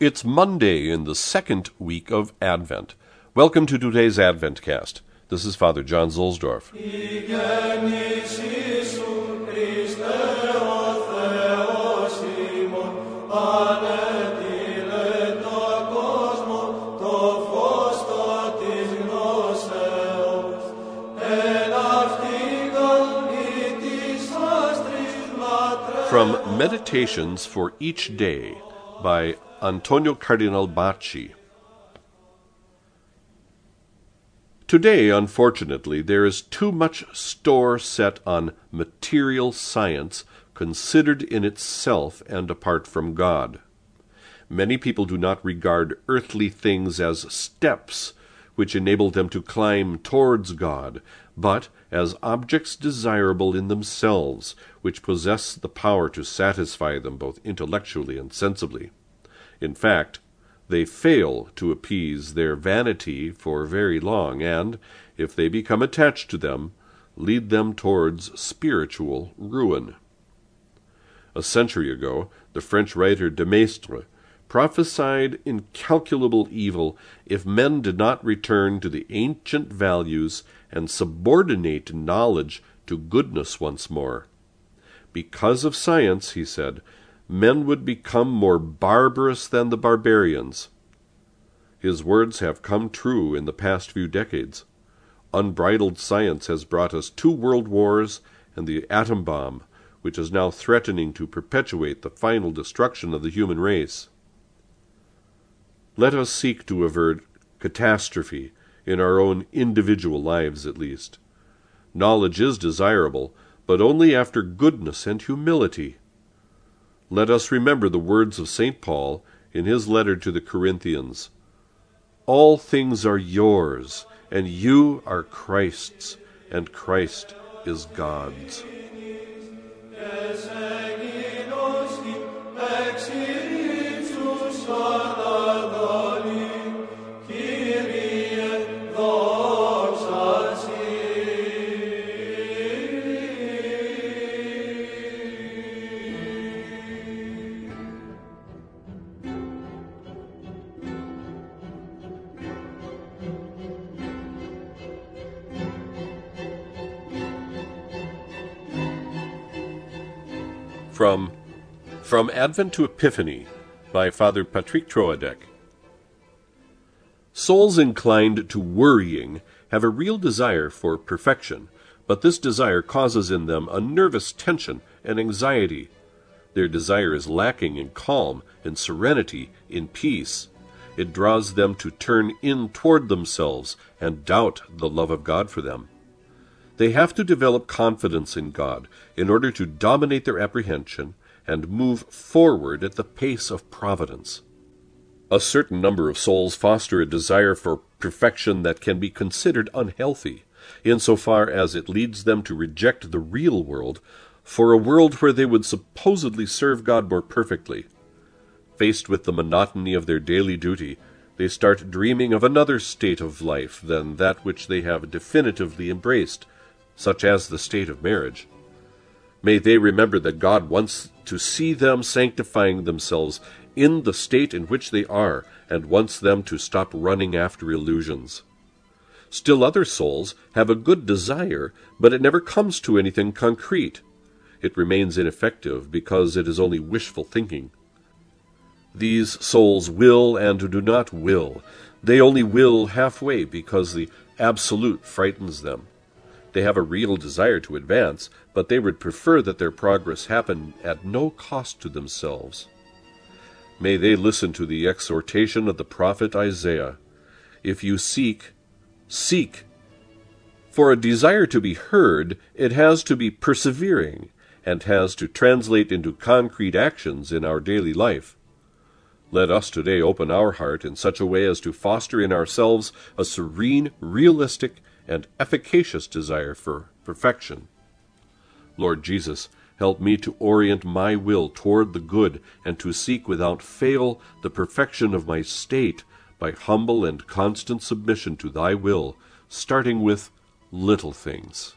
It's Monday in the second week of Advent. Welcome to today's Advent cast. This is Father John Zuhlsdorf. From Meditations for Each Day by Antonio Cardinal Bacci. Today, unfortunately, there is too much store set on material science considered in itself and apart from God. Many people do not regard earthly things as steps which enable them to climb towards God, but as objects desirable in themselves, which possess the power to satisfy them both intellectually and sensibly. In fact, they fail to appease their vanity for very long, and, if they become attached to them, lead them towards spiritual ruin. A century ago, the French writer de Maistre prophesied incalculable evil if men did not return to the ancient values and subordinate knowledge to goodness once more. Because of science, he said, men would become more barbarous than the barbarians. His words have come true in the past few decades. Unbridled science has brought us two world wars and the atom bomb, which is now threatening to perpetuate the final destruction of the human race. Let us seek to avert catastrophe, in our own individual lives at least. Knowledge is desirable, but only after goodness and humility. Let us remember the words of St. Paul in his letter to the Corinthians All things are yours, and you are Christ's, and Christ is God's. From From Advent to Epiphany by Father Patrick Troadec. Souls inclined to worrying have a real desire for perfection, but this desire causes in them a nervous tension and anxiety. Their desire is lacking in calm, in serenity, in peace. It draws them to turn in toward themselves and doubt the love of God for them. They have to develop confidence in God in order to dominate their apprehension and move forward at the pace of providence. A certain number of souls foster a desire for perfection that can be considered unhealthy, insofar as it leads them to reject the real world for a world where they would supposedly serve God more perfectly. Faced with the monotony of their daily duty, they start dreaming of another state of life than that which they have definitively embraced such as the state of marriage. May they remember that God wants to see them sanctifying themselves in the state in which they are, and wants them to stop running after illusions. Still other souls have a good desire, but it never comes to anything concrete. It remains ineffective because it is only wishful thinking. These souls will and do not will. They only will halfway because the absolute frightens them. They have a real desire to advance, but they would prefer that their progress happen at no cost to themselves. May they listen to the exhortation of the prophet Isaiah If you seek, seek. For a desire to be heard, it has to be persevering, and has to translate into concrete actions in our daily life. Let us today open our heart in such a way as to foster in ourselves a serene, realistic, and efficacious desire for perfection. Lord Jesus, help me to orient my will toward the good and to seek without fail the perfection of my state by humble and constant submission to thy will, starting with little things.